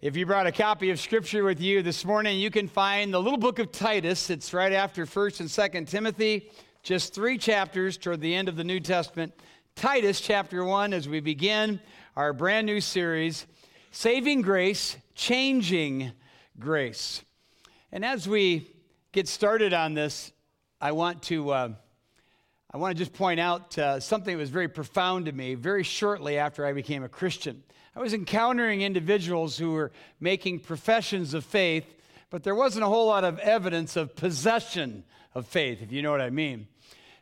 If you brought a copy of Scripture with you this morning, you can find the little book of Titus. It's right after 1st and 2nd Timothy, just three chapters toward the end of the New Testament. Titus chapter 1, as we begin our brand new series, Saving Grace, Changing Grace. And as we get started on this, I want to. Uh, I want to just point out uh, something that was very profound to me very shortly after I became a Christian. I was encountering individuals who were making professions of faith, but there wasn't a whole lot of evidence of possession of faith, if you know what I mean.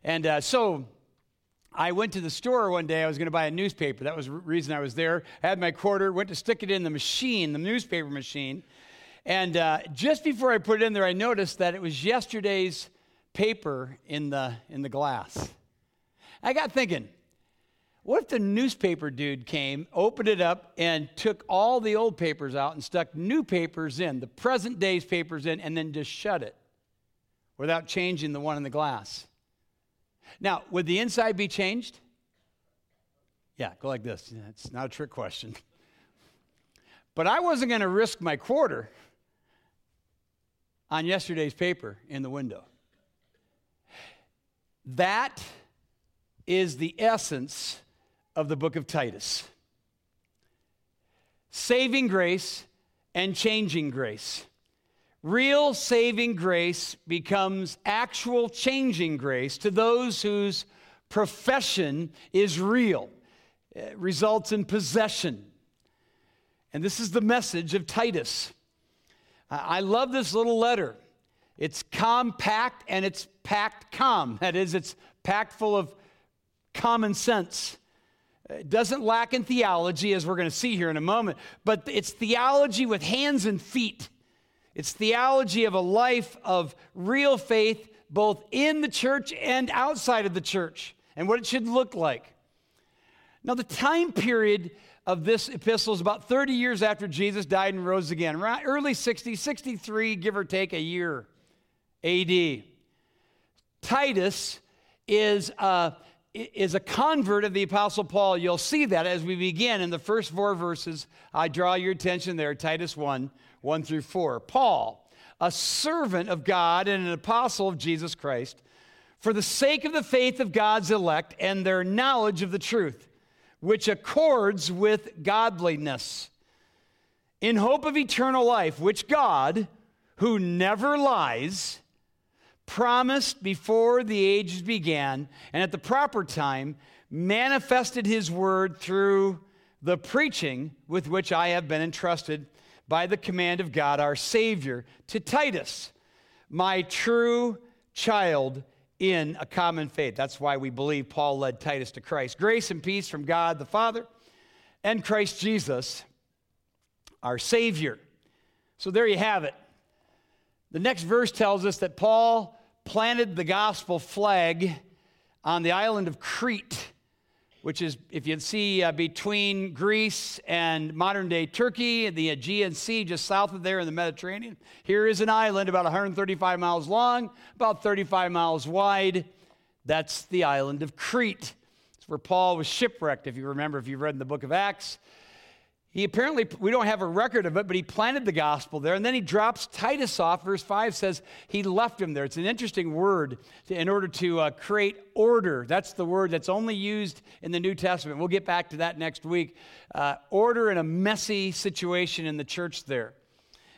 And uh, so I went to the store one day. I was going to buy a newspaper. That was the reason I was there. I had my quarter, went to stick it in the machine, the newspaper machine. And uh, just before I put it in there, I noticed that it was yesterday's paper in the, in the glass. I got thinking, what if the newspaper dude came, opened it up, and took all the old papers out and stuck new papers in, the present day's papers in, and then just shut it without changing the one in the glass? Now, would the inside be changed? Yeah, go like this. It's not a trick question. But I wasn't going to risk my quarter on yesterday's paper in the window. That is the essence of the book of Titus saving grace and changing grace. Real saving grace becomes actual changing grace to those whose profession is real, it results in possession. And this is the message of Titus. I love this little letter. It's compact and it's packed calm. That is, it's packed full of common sense. It doesn't lack in theology, as we're going to see here in a moment, but it's theology with hands and feet. It's theology of a life of real faith, both in the church and outside of the church, and what it should look like. Now, the time period of this epistle is about 30 years after Jesus died and rose again, early 60, 63, give or take a year AD. Titus is. Uh, is a convert of the Apostle Paul. You'll see that as we begin in the first four verses. I draw your attention there, Titus 1 1 through 4. Paul, a servant of God and an apostle of Jesus Christ, for the sake of the faith of God's elect and their knowledge of the truth, which accords with godliness, in hope of eternal life, which God, who never lies, promised before the ages began, and at the proper time manifested his word through the preaching with which I have been entrusted by the command of God our Savior to Titus, my true child in a common faith. That's why we believe Paul led Titus to Christ. Grace and peace from God the Father and Christ Jesus, our Savior. So there you have it. The next verse tells us that Paul planted the gospel flag on the island of Crete, which is, if you see, uh, between Greece and modern day Turkey, and the Aegean Sea, just south of there in the Mediterranean. Here is an island about 135 miles long, about 35 miles wide. That's the island of Crete. It's where Paul was shipwrecked, if you remember, if you've read in the book of Acts. He apparently, we don't have a record of it, but he planted the gospel there. And then he drops Titus off. Verse 5 says he left him there. It's an interesting word to, in order to uh, create order. That's the word that's only used in the New Testament. We'll get back to that next week. Uh, order in a messy situation in the church there.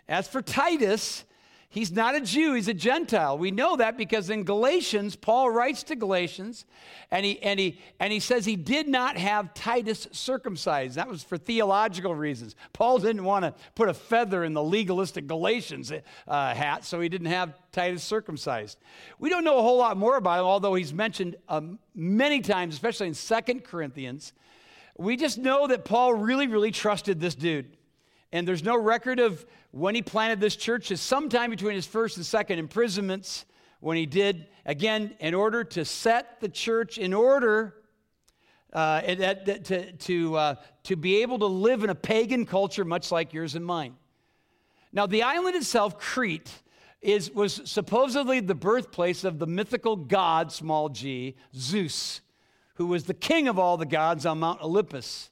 As for Titus, He's not a Jew, he's a Gentile. We know that because in Galatians, Paul writes to Galatians and he, and he, and he says he did not have Titus circumcised. That was for theological reasons. Paul didn't want to put a feather in the legalistic Galatians uh, hat, so he didn't have Titus circumcised. We don't know a whole lot more about him, although he's mentioned um, many times, especially in Second Corinthians. We just know that Paul really, really trusted this dude. And there's no record of when he planted this church, is sometime between his first and second imprisonments when he did, again, in order to set the church in order uh, to, to, uh, to be able to live in a pagan culture much like yours and mine. Now, the island itself, Crete, is, was supposedly the birthplace of the mythical god, small g, Zeus, who was the king of all the gods on Mount Olympus.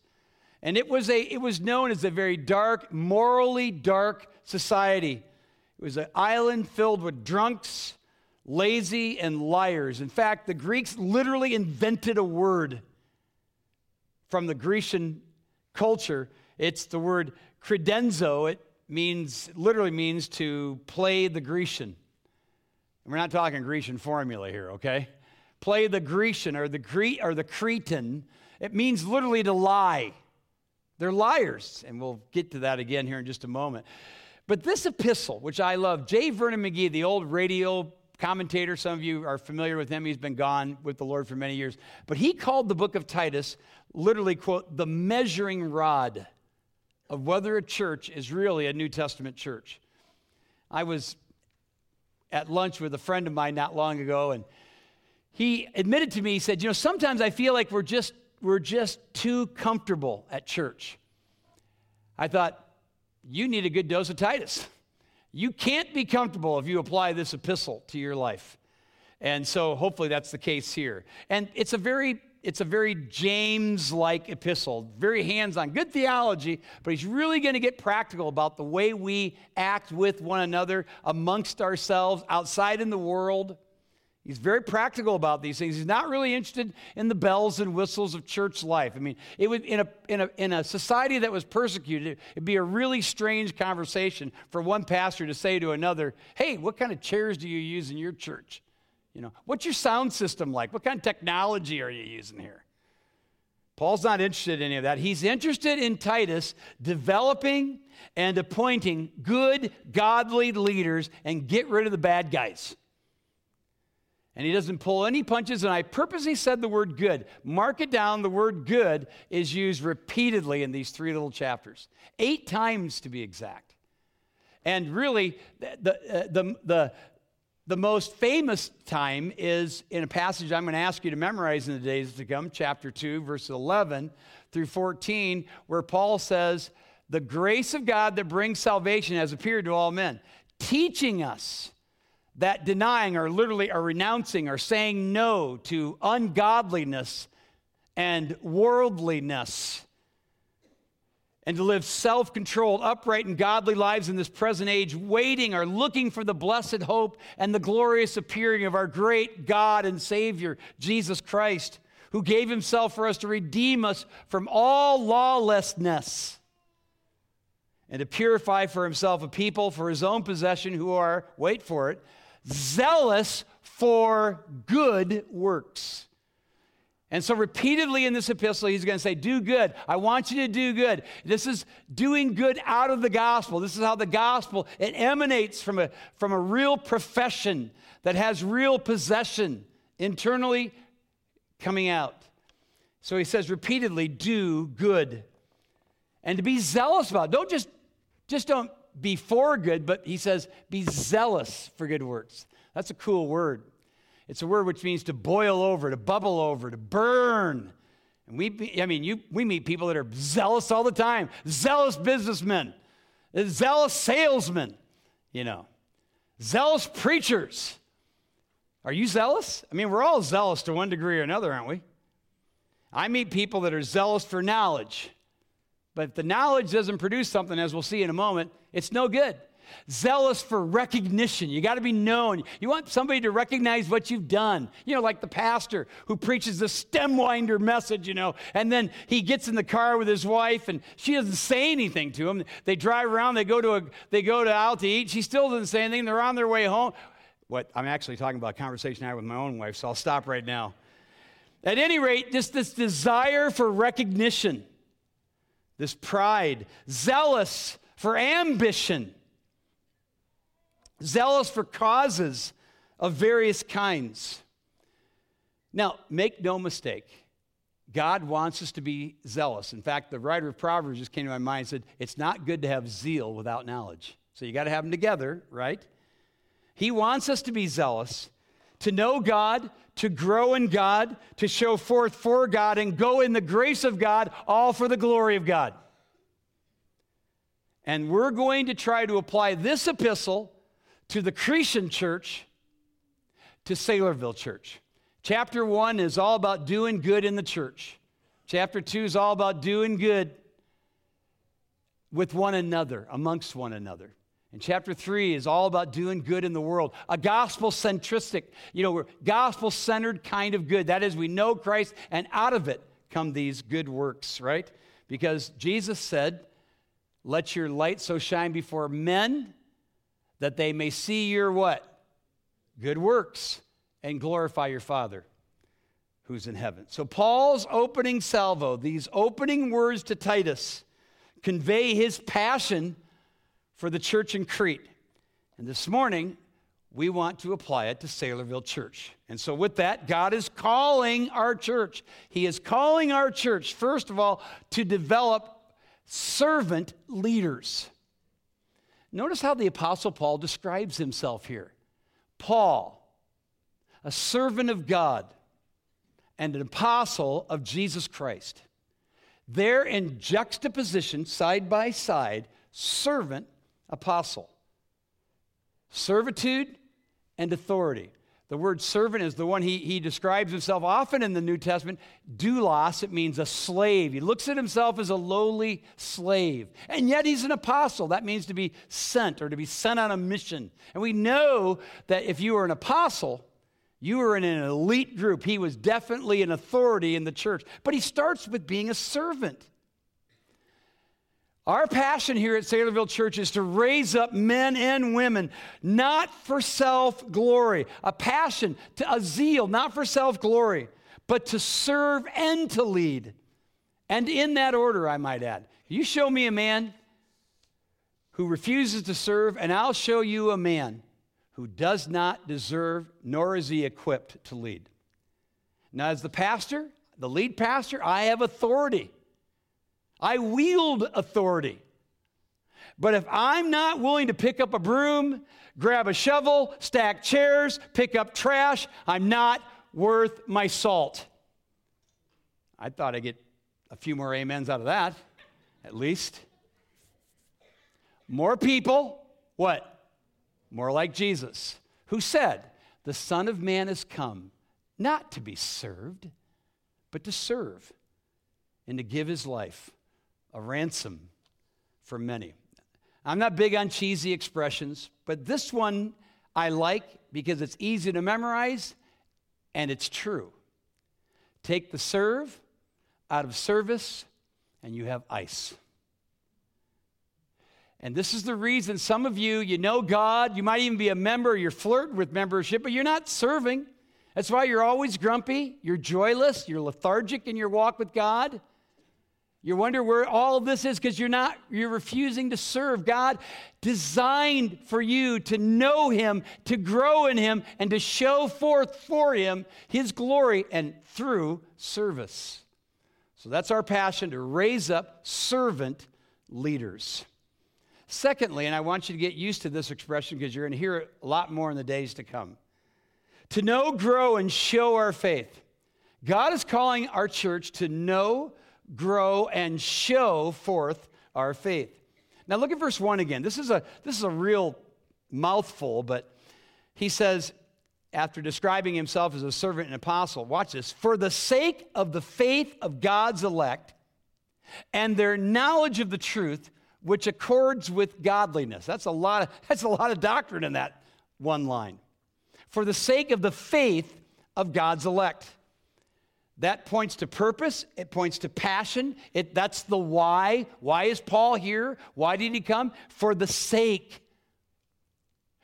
And it was, a, it was known as a very dark, morally dark society. It was an island filled with drunks, lazy, and liars. In fact, the Greeks literally invented a word from the Grecian culture. It's the word credenzo. It means, literally means to play the Grecian. And we're not talking Grecian formula here, okay? Play the Grecian or the Cre- or the Cretan. It means literally to lie. They're liars, and we'll get to that again here in just a moment. But this epistle, which I love, J. Vernon McGee, the old radio commentator, some of you are familiar with him. He's been gone with the Lord for many years. But he called the book of Titus, literally, quote, the measuring rod of whether a church is really a New Testament church. I was at lunch with a friend of mine not long ago, and he admitted to me, he said, You know, sometimes I feel like we're just we're just too comfortable at church. I thought, you need a good dose of Titus. You can't be comfortable if you apply this epistle to your life. And so hopefully that's the case here. And it's a very it's a very James like epistle, very hands on, good theology, but he's really going to get practical about the way we act with one another, amongst ourselves, outside in the world. He's very practical about these things. He's not really interested in the bells and whistles of church life. I mean, it would in a in a in a society that was persecuted, it'd be a really strange conversation for one pastor to say to another, "Hey, what kind of chairs do you use in your church? You know, what's your sound system like? What kind of technology are you using here?" Paul's not interested in any of that. He's interested in Titus developing and appointing good, godly leaders and get rid of the bad guys and he doesn't pull any punches. And I purposely said the word good. Mark it down. The word good is used repeatedly in these three little chapters, eight times to be exact. And really, the, uh, the, the, the most famous time is in a passage I'm going to ask you to memorize in the days to come, chapter 2, verses 11 through 14, where Paul says, The grace of God that brings salvation has appeared to all men, teaching us that denying or literally are renouncing or saying no to ungodliness and worldliness. And to live self controlled, upright, and godly lives in this present age, waiting or looking for the blessed hope and the glorious appearing of our great God and Savior, Jesus Christ, who gave himself for us to redeem us from all lawlessness and to purify for himself a people for his own possession who are, wait for it, zealous for good works. And so, repeatedly in this epistle, he's going to say, Do good. I want you to do good. This is doing good out of the gospel. This is how the gospel, it emanates from a, from a real profession that has real possession internally coming out. So he says repeatedly, Do good. And to be zealous about it. Don't just, just don't be for good, but he says, be zealous for good works. That's a cool word. It's a word which means to boil over, to bubble over, to burn. And we, I mean, you, we meet people that are zealous all the time, zealous businessmen, zealous salesmen, you know, zealous preachers. Are you zealous? I mean, we're all zealous to one degree or another, aren't we? I meet people that are zealous for knowledge. But if the knowledge doesn't produce something, as we'll see in a moment, it's no good. Zealous for recognition. You got to be known. You want somebody to recognize what you've done. You know, like the pastor who preaches the stem winder message, you know, and then he gets in the car with his wife and she doesn't say anything to him. They drive around, they go to a they go to out to eat. She still doesn't say anything. They're on their way home. What I'm actually talking about a conversation I had with my own wife, so I'll stop right now. At any rate, just this desire for recognition this pride, zealous for ambition, zealous for causes of various kinds. Now, make no mistake, God wants us to be zealous. In fact, the writer of Proverbs just came to my mind and said, It's not good to have zeal without knowledge. So you got to have them together, right? He wants us to be zealous, to know God, to grow in God, to show forth for God, and go in the grace of God, all for the glory of God. And we're going to try to apply this epistle to the Cretan church, to Saylorville Church. Chapter one is all about doing good in the church. Chapter two is all about doing good with one another, amongst one another. And chapter three is all about doing good in the world, a gospel centristic, you know, gospel centered kind of good. That is, we know Christ, and out of it come these good works, right? Because Jesus said, Let your light so shine before men that they may see your what? Good works and glorify your Father who's in heaven. So, Paul's opening salvo, these opening words to Titus, convey his passion for the church in Crete. And this morning, we want to apply it to Saylorville Church. And so, with that, God is calling our church. He is calling our church, first of all, to develop servant leaders. Notice how the Apostle Paul describes himself here Paul, a servant of God and an apostle of Jesus Christ. They're in juxtaposition, side by side, servant, apostle. Servitude and authority. The word servant is the one he, he describes himself often in the New Testament. Doulos, it means a slave. He looks at himself as a lowly slave. And yet he's an apostle. That means to be sent or to be sent on a mission. And we know that if you are an apostle, you were in an elite group. He was definitely an authority in the church. But he starts with being a servant. Our passion here at Saylorville Church is to raise up men and women, not for self glory, a passion, to, a zeal, not for self glory, but to serve and to lead. And in that order, I might add. You show me a man who refuses to serve, and I'll show you a man who does not deserve, nor is he equipped to lead. Now, as the pastor, the lead pastor, I have authority. I wield authority. But if I'm not willing to pick up a broom, grab a shovel, stack chairs, pick up trash, I'm not worth my salt. I thought I'd get a few more amens out of that, at least. More people, what? More like Jesus, who said, The Son of Man has come not to be served, but to serve and to give his life a ransom for many. I'm not big on cheesy expressions, but this one I like because it's easy to memorize and it's true. Take the serve out of service, and you have ice. And this is the reason some of you, you know God, you might even be a member, you're flirting with membership, but you're not serving. That's why you're always grumpy, you're joyless, you're lethargic in your walk with God. You wonder where all this is because you're not, you're refusing to serve. God designed for you to know Him, to grow in Him, and to show forth for Him His glory and through service. So that's our passion to raise up servant leaders. Secondly, and I want you to get used to this expression because you're going to hear it a lot more in the days to come. To know, grow, and show our faith. God is calling our church to know, grow, and show forth our faith. Now look at verse 1 again. This is a, this is a real mouthful, but he says, after describing himself as a servant and apostle, watch this, for the sake of the faith of God's elect and their knowledge of the truth, which accords with godliness. That's a lot of, that's a lot of doctrine in that one line. For the sake of the faith of God's elect. That points to purpose, it points to passion. It, that's the why. Why is Paul here? Why did he come? For the sake.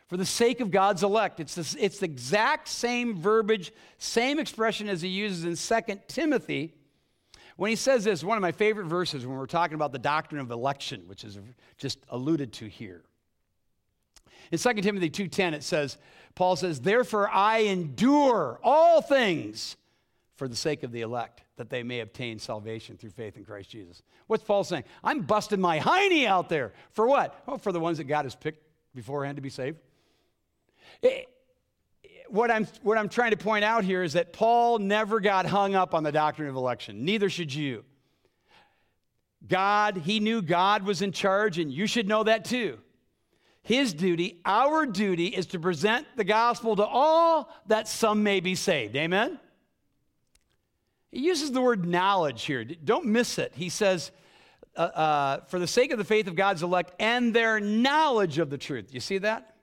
For the sake of God's elect. It's, this, it's the exact same verbiage, same expression as he uses in 2 Timothy when he says this, one of my favorite verses when we're talking about the doctrine of election, which is just alluded to here. In 2 Timothy 2:10 it says, Paul says, "Therefore I endure all things for the sake of the elect, that they may obtain salvation through faith in Christ Jesus. What's Paul saying? I'm busting my hiney out there. For what? Oh, for the ones that God has picked beforehand to be saved. It, what, I'm, what I'm trying to point out here is that Paul never got hung up on the doctrine of election. Neither should you. God, he knew God was in charge, and you should know that too. His duty, our duty, is to present the gospel to all that some may be saved. Amen? He uses the word knowledge here. Don't miss it. He says, uh, uh, for the sake of the faith of God's elect and their knowledge of the truth. You see that?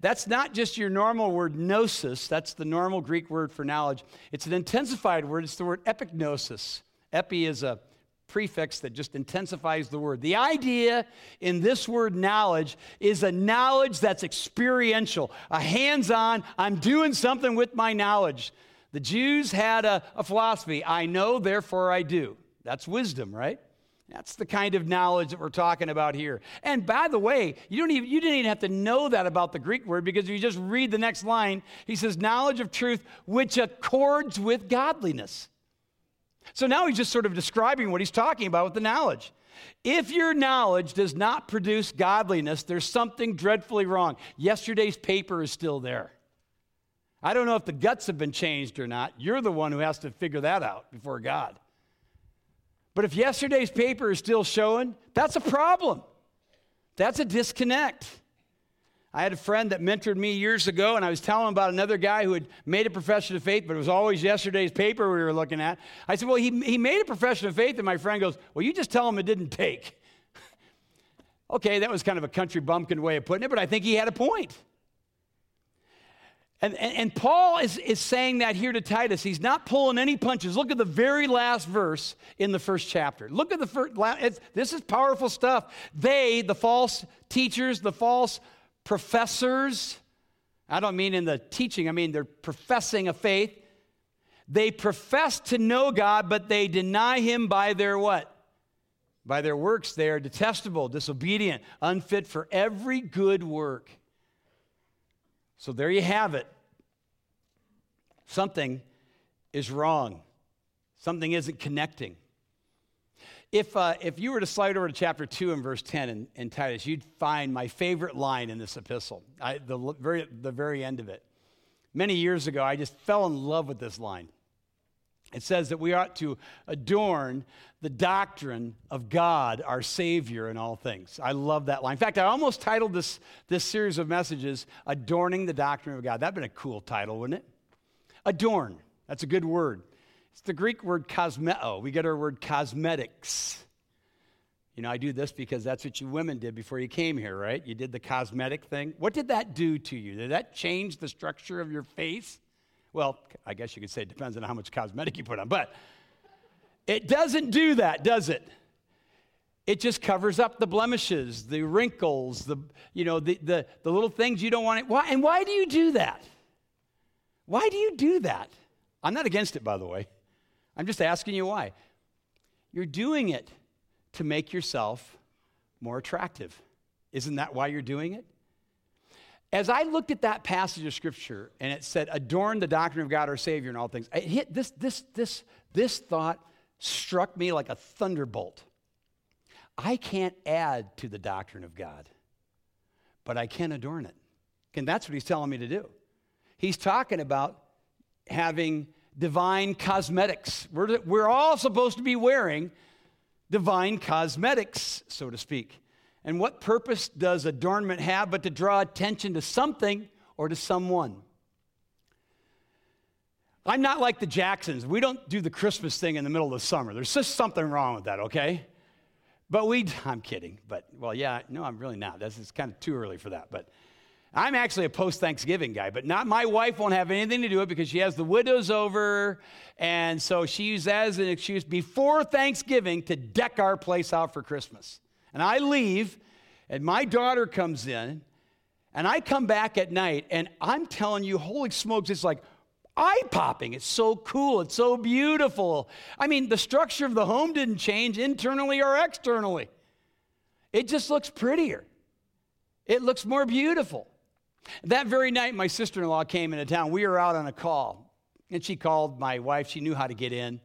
That's not just your normal word gnosis, that's the normal Greek word for knowledge. It's an intensified word, it's the word epignosis. Epi is a prefix that just intensifies the word. The idea in this word knowledge is a knowledge that's experiential, a hands on, I'm doing something with my knowledge. The Jews had a, a, philosophy I know, therefore I do. That's wisdom, right? That's the kind of knowledge that we're talking about here. And by the way, you, don't even, you didn't even have to know that about the Greek word because if you just read the next line, he says, knowledge of truth which accords with godliness. So now he's just sort of describing what he's talking about with the knowledge. If your knowledge does not produce godliness, there's something dreadfully wrong. Yesterday's paper is still there. I don't know if the guts have been changed or not. You're the one who has to figure that out before God. But if yesterday's paper is still showing, that's a problem. That's a disconnect. I had a friend that mentored me years ago, and I was telling him about another guy who had made a profession of faith, but it was always yesterday's paper we were looking at. I said, Well, he, he made a profession of faith, and my friend goes, Well, you just tell him it didn't take. okay, that was kind of a country bumpkin way of putting it, but I think he had a point. And, and, and, Paul is, is saying that here to Titus. He's not pulling any punches. Look at the very last verse in the first chapter. Look at the first, this is powerful stuff. They, the false teachers, the false professors, I don't mean in the teaching, I mean they're professing a faith. They profess to know God, but they deny him by their what? By their works. They are detestable, disobedient, unfit for every good work. So there you have it. Something is wrong. Something isn't connecting. If, uh, if you were to slide over to chapter 2 and verse 10 in, in Titus, you'd find my favorite line in this epistle, I, the, very, the very end of it. Many years ago, I just fell in love with this line. It says that we ought to adorn the doctrine of God, our Savior, in all things. I love that line. In fact, I almost titled this, this series of messages, Adorning the Doctrine of God. That'd been a cool title, wouldn't it? Adorn. That's a good word. It's the Greek word cosmeo. We get our word cosmetics. You know, I do this because that's what you women did before you came here, right? You did the cosmetic thing. What did that do to you? Did that change the structure of your face? Well, I guess you could say it depends on how much cosmetic you put on, but it doesn't do that, does it? It just covers up the blemishes, the wrinkles, the, you know, the, the, the little things you don't want. To, why, and why do you do that? Why do you do that? I'm not against it, by the way. I'm just asking you why. You're doing it to make yourself more attractive. Isn't that why you're doing it? As I looked at that passage of scripture and it said, adorn the doctrine of God our Savior in all things, it hit this, this, this, this thought struck me like a thunderbolt. I can't add to the doctrine of God, but I can adorn it. And that's what he's telling me to do. He's talking about having divine cosmetics. We're, we're all supposed to be wearing divine cosmetics, so to speak. And what purpose does adornment have but to draw attention to something or to someone? I'm not like the Jacksons. We don't do the Christmas thing in the middle of the summer. There's just something wrong with that, okay? But we, I'm kidding. But, well, yeah, no, I'm really not. This is kind of too early for that. But I'm actually a post Thanksgiving guy, but not my wife won't have anything to do with it because she has the widows over. And so she used that as an excuse before Thanksgiving to deck our place out for Christmas. And I leave, and my daughter comes in, and I come back at night, and I'm telling you, holy smokes, it's like eye popping. It's so cool. It's so beautiful. I mean, the structure of the home didn't change internally or externally, it just looks prettier, it looks more beautiful. That very night, my sister in law came into town. We were out on a call, and she called my wife. She knew how to get in.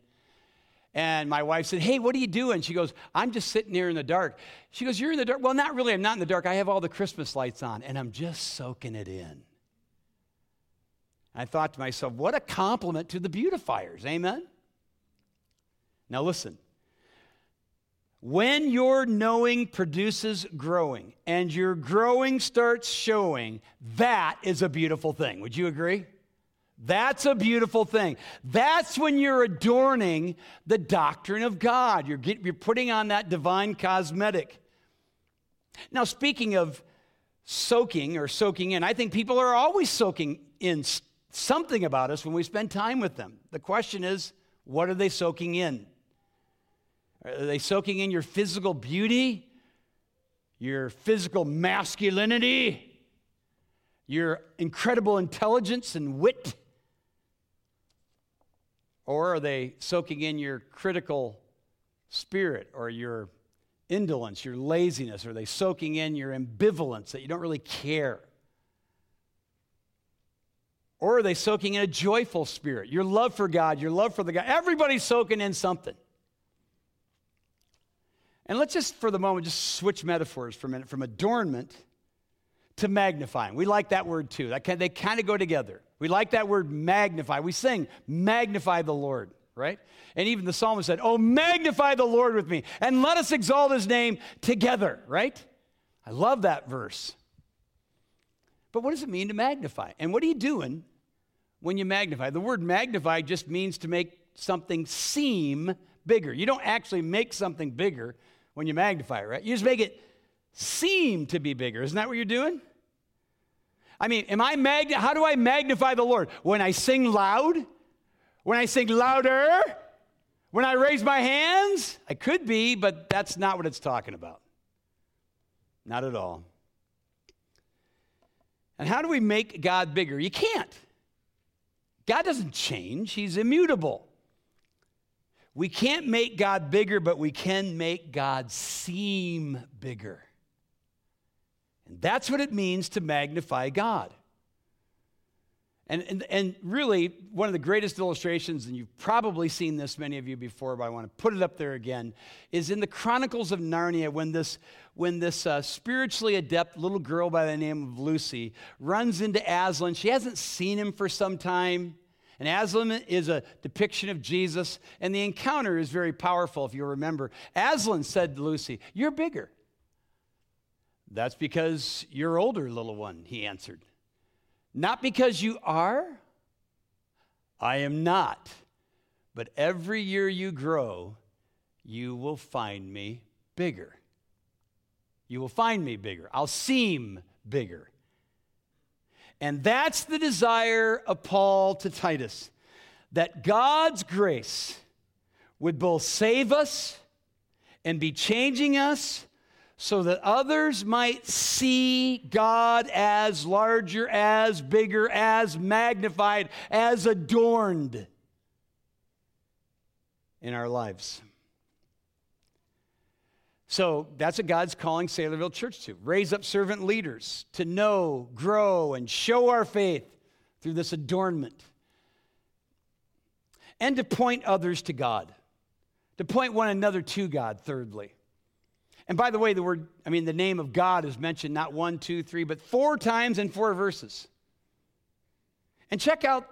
And my wife said, Hey, what are you doing? She goes, I'm just sitting here in the dark. She goes, You're in the dark? Well, not really. I'm not in the dark. I have all the Christmas lights on, and I'm just soaking it in. I thought to myself, What a compliment to the beautifiers. Amen? Now, listen. When your knowing produces growing and your growing starts showing, that is a beautiful thing. Would you agree? That's a beautiful thing. That's when you're adorning the doctrine of God. You're, you're putting on that divine cosmetic. Now, speaking of soaking or soaking in, I think people are always soaking in something about us when we spend time with them. The question is, what are they soaking in? Are they soaking in your physical beauty, your physical masculinity, your incredible intelligence and wit? Or are they soaking in your critical spirit or your indolence, your laziness? Are they soaking in your ambivalence that you don't really care? Or are they soaking in a joyful spirit? Your love for God, your love for the God. Everybody's soaking in something. And let's just, for the moment, just switch metaphors for a minute from adornment to magnifying. We like that word too. That they kind of go together. We like that word magnify. We sing, magnify the Lord, right? And even the psalmist said, Oh, magnify the Lord with me and let us exalt his name together, right? I love that verse. But what does it mean to magnify? And what are you doing when you magnify? The word magnify just means to make something seem bigger. You don't actually make something bigger when you magnify it, right? You just make it seem to be bigger. Isn't that what you're doing? I mean, am I mag- how do I magnify the Lord? When I sing loud? When I sing louder? When I raise my hands? I could be, but that's not what it's talking about. Not at all. And how do we make God bigger? You can't. God doesn't change, He's immutable. We can't make God bigger, but we can make God seem bigger. And that's what it means to magnify God. And, and, and really, one of the greatest illustrations, and you've probably seen this, many of you before, but I want to put it up there again, is in the Chronicles of Narnia when this, when this uh, spiritually adept little girl by the name of Lucy runs into Aslan. She hasn't seen him for some time. And Aslan is a depiction of Jesus, and the encounter is very powerful, if you remember. Aslan said to Lucy, You're bigger. That's because you're older, little one, he answered. Not because you are. I am not. But every year you grow, you will find me bigger. You will find me bigger. I'll seem bigger. And that's the desire of Paul to Titus that God's grace would both save us and be changing us so that others might see God as larger, as bigger, as magnified, as adorned in our lives. So that's what God's calling Saylorville Church to raise up servant leaders to know, grow, and show our faith through this adornment. And to point others to God, to point one another to God, thirdly. And by the way, the word, I mean, the name of God is mentioned not one, two, three, but four times in four verses. And check out,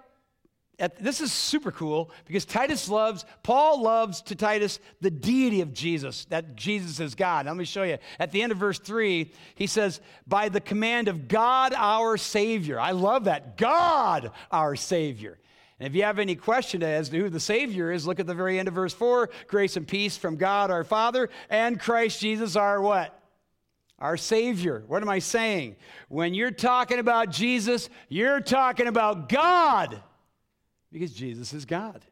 at, this is super cool because Titus loves, Paul loves to Titus the deity of Jesus, that Jesus is God. Let me show you. At the end of verse three, he says, by the command of God our Savior. I love that. God our Savior. And if you have any question as to who the Savior is, look at the very end of verse 4 grace and peace from God our Father and Christ Jesus our what? Our Savior. What am I saying? When you're talking about Jesus, you're talking about God because Jesus is God.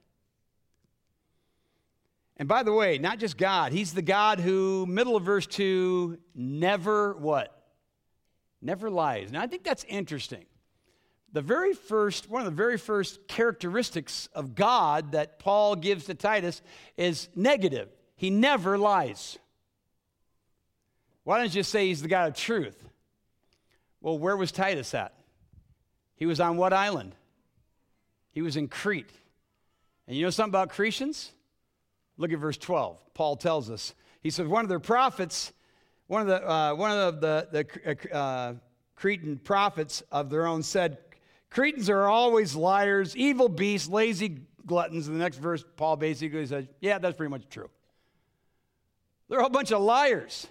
And by the way, not just God, He's the God who, middle of verse 2, never what? Never lies. Now, I think that's interesting the very first, one of the very first characteristics of God that Paul gives to Titus is negative. He never lies. Why don't you say he's the God of truth? Well, where was Titus at? He was on what island? He was in Crete. And you know something about Cretans? Look at verse 12. Paul tells us. He says, one of their prophets, one of the, uh, one of the, the uh, Cretan prophets of their own said, Cretans are always liars, evil beasts, lazy gluttons. In the next verse, Paul basically says, Yeah, that's pretty much true. They're a bunch of liars.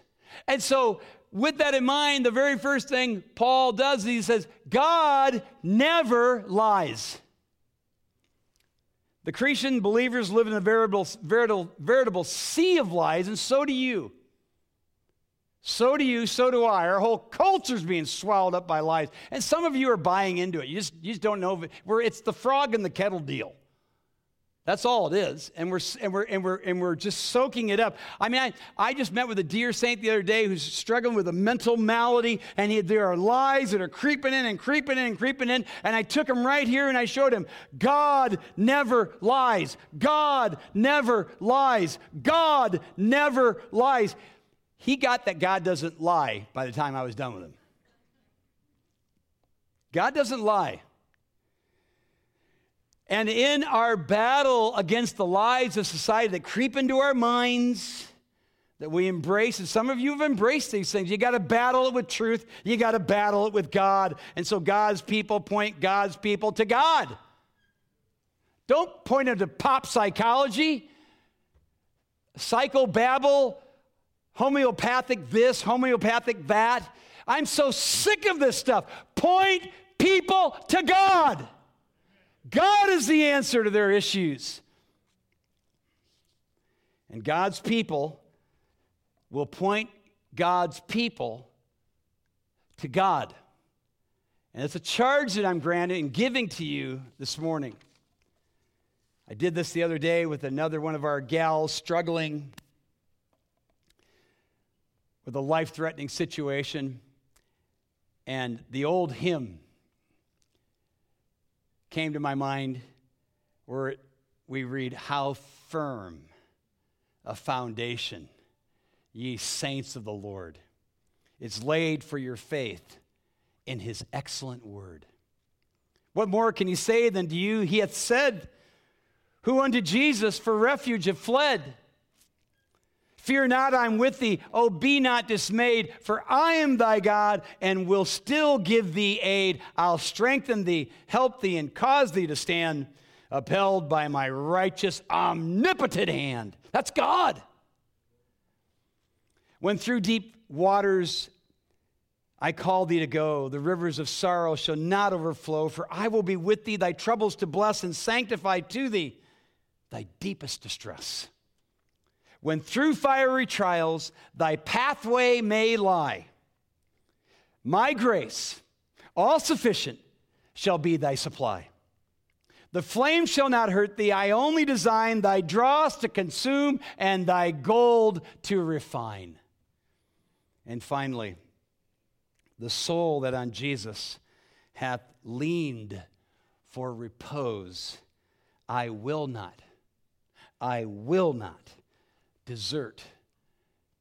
And so, with that in mind, the very first thing Paul does, he says, God never lies. The Cretan believers live in a veritable, veritable, veritable sea of lies, and so do you. So do you, so do I. Our whole culture's being swallowed up by lies. And some of you are buying into it. You just, you just don't know. If it, where it's the frog in the kettle deal. That's all it is. And we're, and, we're, and, we're, and we're just soaking it up. I mean, I, I just met with a dear saint the other day who's struggling with a mental malady, and he, there are lies that are creeping in and creeping in and creeping in. And I took him right here and I showed him God never lies. God never lies. God never lies. He got that God doesn't lie by the time I was done with him. God doesn't lie. And in our battle against the lies of society that creep into our minds, that we embrace, and some of you have embraced these things. You got to battle it with truth, you got to battle it with God. And so God's people point God's people to God. Don't point them to pop psychology, psychobabble, homeopathic this, homeopathic that. I'm so sick of this stuff. Point people to God. God is the answer to their issues. And God's people will point God's people to God. And it's a charge that I'm granting and giving to you this morning. I did this the other day with another one of our gals struggling with a life threatening situation. And the old hymn came to my mind where we read, How firm a foundation, ye saints of the Lord, is laid for your faith in his excellent word. What more can he say than to you? He hath said, Who unto Jesus for refuge have fled. Fear not, I'm with thee. Oh, be not dismayed, for I am thy God and will still give thee aid. I'll strengthen thee, help thee, and cause thee to stand, upheld by my righteous, omnipotent hand. That's God. When through deep waters I call thee to go, the rivers of sorrow shall not overflow, for I will be with thee, thy troubles to bless and sanctify to thee thy deepest distress when through fiery trials thy pathway may lie. My grace, all sufficient, shall be thy supply. The flame shall not hurt thee. I only design thy dross to consume and thy gold to refine. And finally, the soul that on Jesus hath leaned for repose, I will not, I will not desert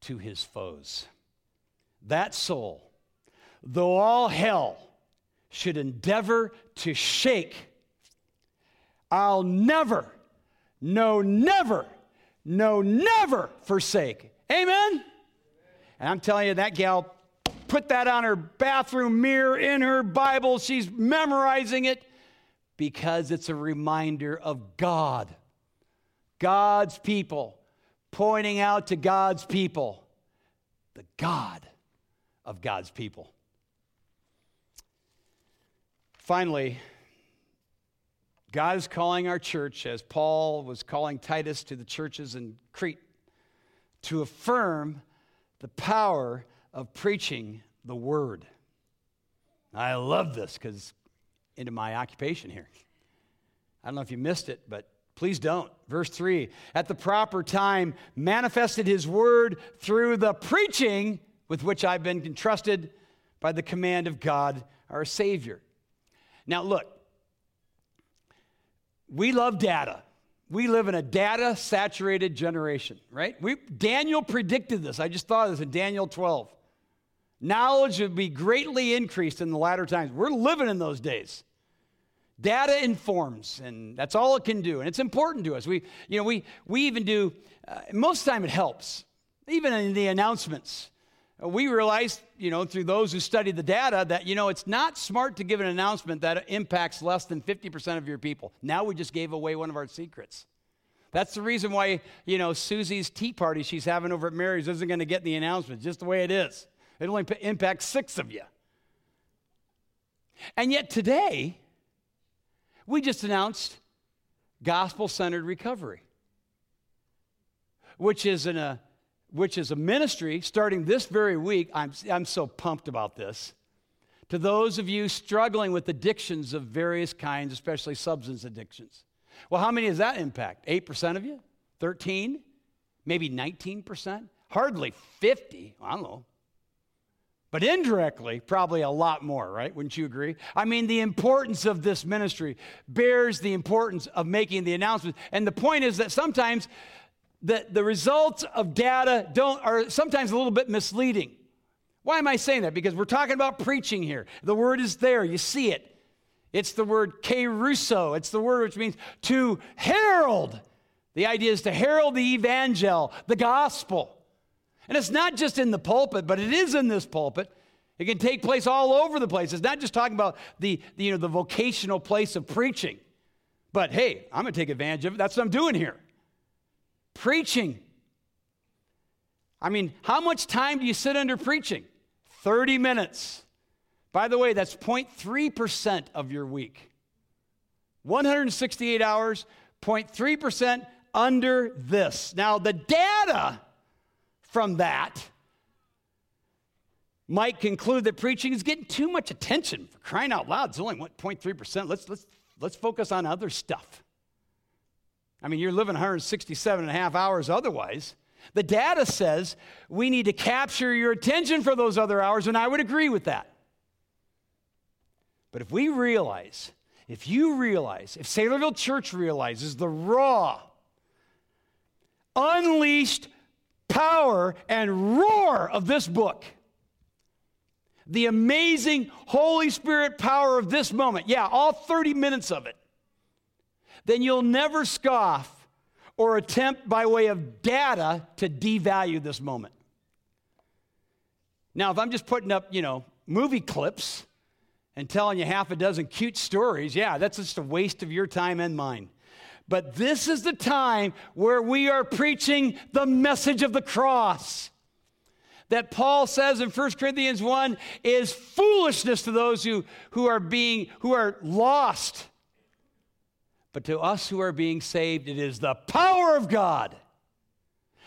to his foes. That soul, though all hell should endeavor to shake, I'll never, no, never, no, never forsake. Amen? And I'm telling you, that gal put that on her bathroom mirror in her Bible. She's memorizing it because it's a reminder of God, God's people pointing out to God's people, the God of God's people. Finally, God is calling our church, as Paul was calling Titus to the churches in Crete, to affirm the power of preaching the word. I love this because into my occupation here. I don't know if you missed it, but Please don't. Verse 3 At the proper time, manifested his word through the preaching with which I've been entrusted by the command of God our Savior. Now, look, we love data. We live in a data saturated generation, right? We, Daniel predicted this. I just thought of this in Daniel 12. Knowledge would be greatly increased in the latter times. We're living in those days. Data informs, and that's all it can do. And it's important to us. We, you know, we, we even do, uh, most of the time it helps, even in the announcements. We realized, you know, through those who study the data, that, you know, it's not smart to give an announcement that impacts less than 50% of your people. Now we just gave away one of our secrets. That's the reason why, you know, Susie's tea party she's having over at Mary's isn't going to get the announcement, just the way it is. It only impacts six of you. And yet today, we just announced Gospel Centered Recovery, which is, in a, which is a ministry starting this very week. I'm, I'm so pumped about this. To those of you struggling with addictions of various kinds, especially substance addictions. Well, how many does that impact? 8% of you? 13? Maybe 19%? Hardly 50. I don't know. But indirectly, probably a lot more, right? Wouldn't you agree? I mean, the importance of this ministry bears the importance of making the announcement. And the point is that sometimes the, the results of data don't are sometimes a little bit misleading. Why am I saying that? Because we're talking about preaching here. The word is there, you see it. It's the word kerusso. It's the word which means to herald. The idea is to herald the evangel, the gospel. And it's not just in the pulpit, but it is in this pulpit. It can take place all over the place. It's not just talking about the, the, you know, the vocational place of preaching. But hey, I'm going to take advantage of it. That's what I'm doing here. Preaching. I mean, how much time do you sit under preaching? 30 minutes. By the way, that's 0.3% of your week. 168 hours, 0.3% under this. Now, the data from that might conclude that preaching is getting too much attention for crying out loud. It's only 1.3%. Let's, let's, let's focus on other stuff. I mean, you're living 167 and a half hours otherwise. The data says we need to capture your attention for those other hours, and I would agree with that. But if we realize, if you realize, if Saylorville Church realizes the raw, unleashed power and roar of this book. The amazing Holy Spirit power of this moment. Yeah, all 30 minutes of it. Then you'll never scoff or attempt by way of data to devalue this moment. Now, if I'm just putting up, you know, movie clips and telling you half a dozen cute stories, yeah, that's just a waste of your time and mine. But this is the time where we are preaching the message of the cross. That Paul says in 1 Corinthians 1 is foolishness to those who, who are being who are lost. But to us who are being saved, it is the power of God.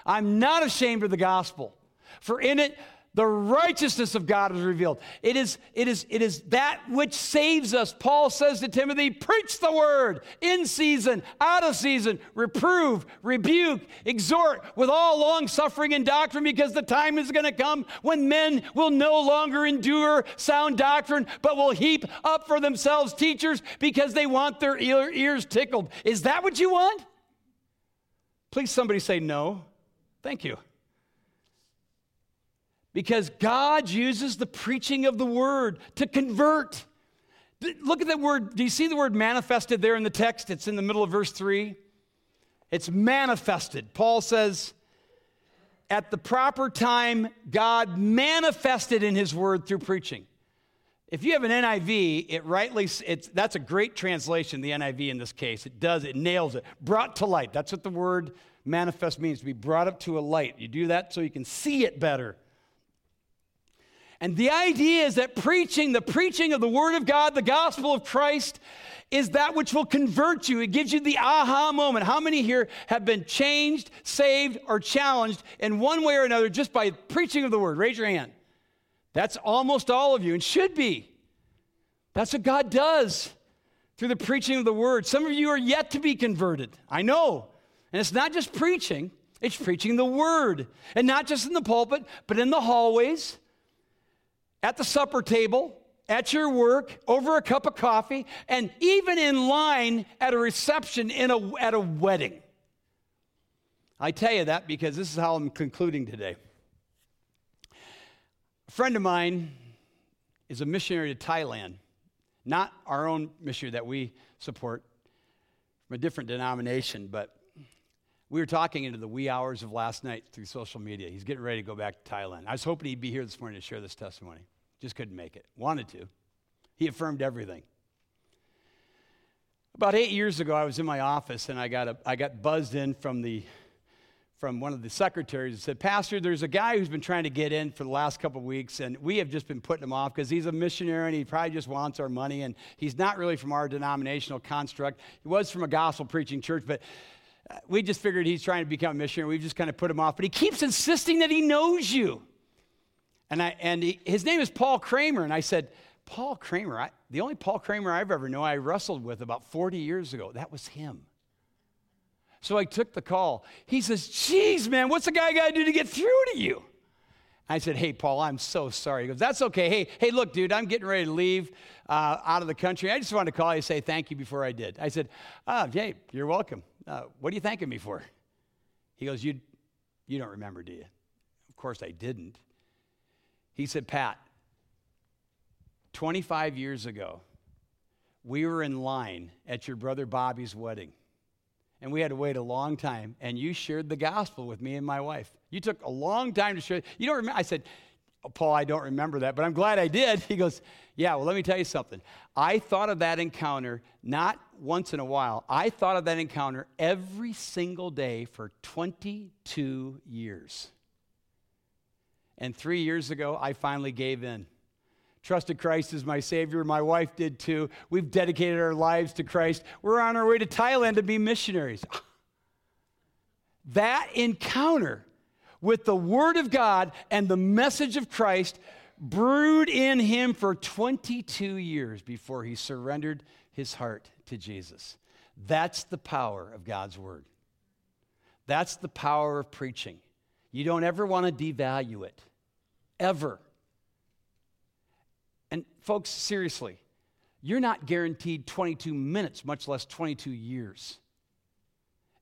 I'm not ashamed of the gospel, for in it the righteousness of God is revealed. It is, it, is, it is that which saves us. Paul says to Timothy, Preach the word in season, out of season, reprove, rebuke, exhort with all long suffering and doctrine, because the time is going to come when men will no longer endure sound doctrine, but will heap up for themselves teachers because they want their ears tickled. Is that what you want? Please, somebody say no. Thank you because God uses the preaching of the word to convert. Look at that word. Do you see the word manifested there in the text? It's in the middle of verse 3. It's manifested. Paul says, at the proper time, God manifested in his word through preaching. If you have an NIV, it rightly, it's, that's a great translation, the NIV in this case. It does, it nails it. Brought to light. That's what the word manifest means, to be brought up to a light. You do that so you can see it better. And the idea is that preaching, the preaching of the Word of God, the gospel of Christ, is that which will convert you. It gives you the aha moment. How many here have been changed, saved, or challenged in one way or another just by preaching of the Word? Raise your hand. That's almost all of you, and should be. That's what God does through the preaching of the Word. Some of you are yet to be converted. I know. And it's not just preaching, it's preaching the Word. And not just in the pulpit, but in the hallways at the supper table, at your work, over a cup of coffee, and even in line at a reception in a, at a wedding. I tell you that because this is how I'm concluding today. A friend of mine is a missionary to Thailand, not our own missionary that we support from a different denomination, but we were talking into the wee hours of last night through social media. He's getting ready to go back to Thailand. I was hoping he'd be here this morning to share this testimony. Just couldn't make it. Wanted to. He affirmed everything. About eight years ago, I was in my office and I got, a, I got buzzed in from the, from one of the secretaries and said, Pastor, there's a guy who's been trying to get in for the last couple of weeks, and we have just been putting him off because he's a missionary and he probably just wants our money, and he's not really from our denominational construct. He was from a gospel preaching church, but uh, we just figured he's trying to become a missionary. We've just kind of put him off, but he keeps insisting that he knows you. And, I, and he, his name is Paul Kramer, and I said, Paul Kramer, I, the only Paul Kramer I've ever known, I wrestled with about 40 years ago. That was him. So I took the call. He says, Geez, man, what's the guy got to do to get through to you? I said, Hey, Paul, I'm so sorry. He goes, That's okay. Hey, hey, look, dude, I'm getting ready to leave uh, out of the country. I just wanted to call you and say thank you before I did. I said, Oh, hey, you're welcome. Uh, what are you thanking me for? He goes, you, you don't remember, do you? Of course I didn't. He said, Pat, 25 years ago, we were in line at your brother Bobby's wedding and we had to wait a long time. And you shared the gospel with me and my wife. You took a long time to share. You don't remember? I said, Paul, I don't remember that, but I'm glad I did. He goes, Yeah, well, let me tell you something. I thought of that encounter not once in a while, I thought of that encounter every single day for 22 years. And three years ago, I finally gave in trusted Christ as my Savior. My wife did too. We've dedicated our lives to Christ. We're on our way to Thailand to be missionaries. That encounter with the Word of God and the message of Christ brewed in him for 22 years before he surrendered his heart to Jesus. That's the power of God's Word. That's the power of preaching. You don't ever want to devalue it, ever. And folks, seriously, you're not guaranteed 22 minutes, much less 22 years.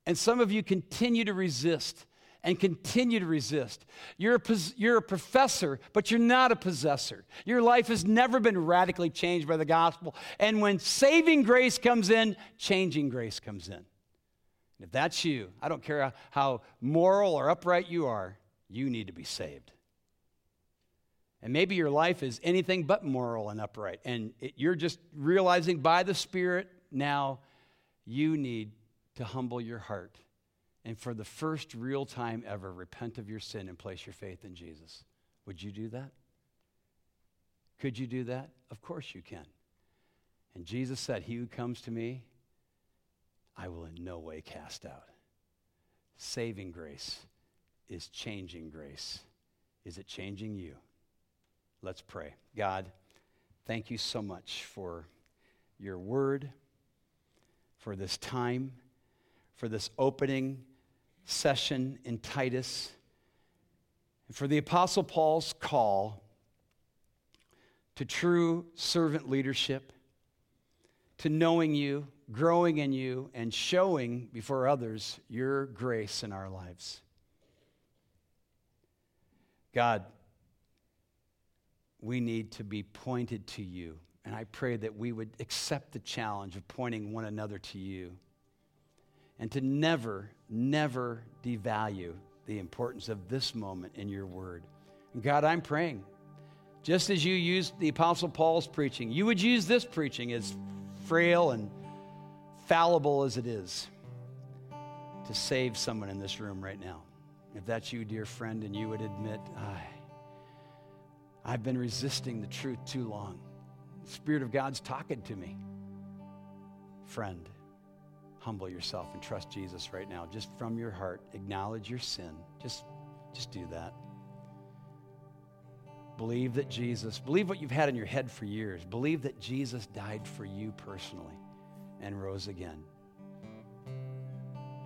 And some of you continue to resist and continue to resist. You're a, you're a professor, but you're not a possessor. Your life has never been radically changed by the gospel. And when saving grace comes in, changing grace comes in. If that's you, I don't care how moral or upright you are, you need to be saved. And maybe your life is anything but moral and upright. And it, you're just realizing by the Spirit now you need to humble your heart. And for the first real time ever, repent of your sin and place your faith in Jesus. Would you do that? Could you do that? Of course you can. And Jesus said, He who comes to me, I will in no way cast out. Saving grace is changing grace. Is it changing you? Let's pray. God, thank you so much for your word, for this time, for this opening session in Titus, and for the Apostle Paul's call to true servant leadership, to knowing you, growing in you, and showing before others your grace in our lives. God, we need to be pointed to you. And I pray that we would accept the challenge of pointing one another to you and to never, never devalue the importance of this moment in your word. And God, I'm praying, just as you used the Apostle Paul's preaching, you would use this preaching as frail and fallible as it is to save someone in this room right now. If that's you, dear friend, and you would admit, I I've been resisting the truth too long. The Spirit of God's talking to me. Friend, humble yourself and trust Jesus right now. Just from your heart, acknowledge your sin. Just, just do that. Believe that Jesus, believe what you've had in your head for years. Believe that Jesus died for you personally and rose again.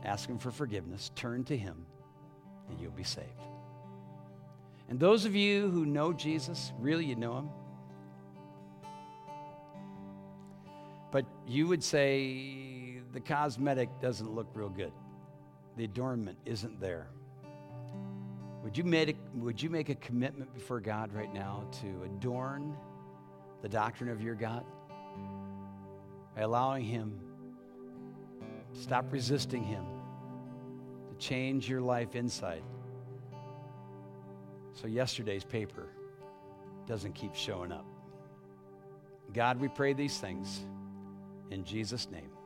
Ask Him for forgiveness, turn to Him, and you'll be saved. And those of you who know Jesus, really you know him. But you would say the cosmetic doesn't look real good. The adornment isn't there. Would you, make a, would you make a commitment before God right now to adorn the doctrine of your God? By allowing Him, stop resisting Him, to change your life inside. So yesterday's paper doesn't keep showing up. God, we pray these things in Jesus' name.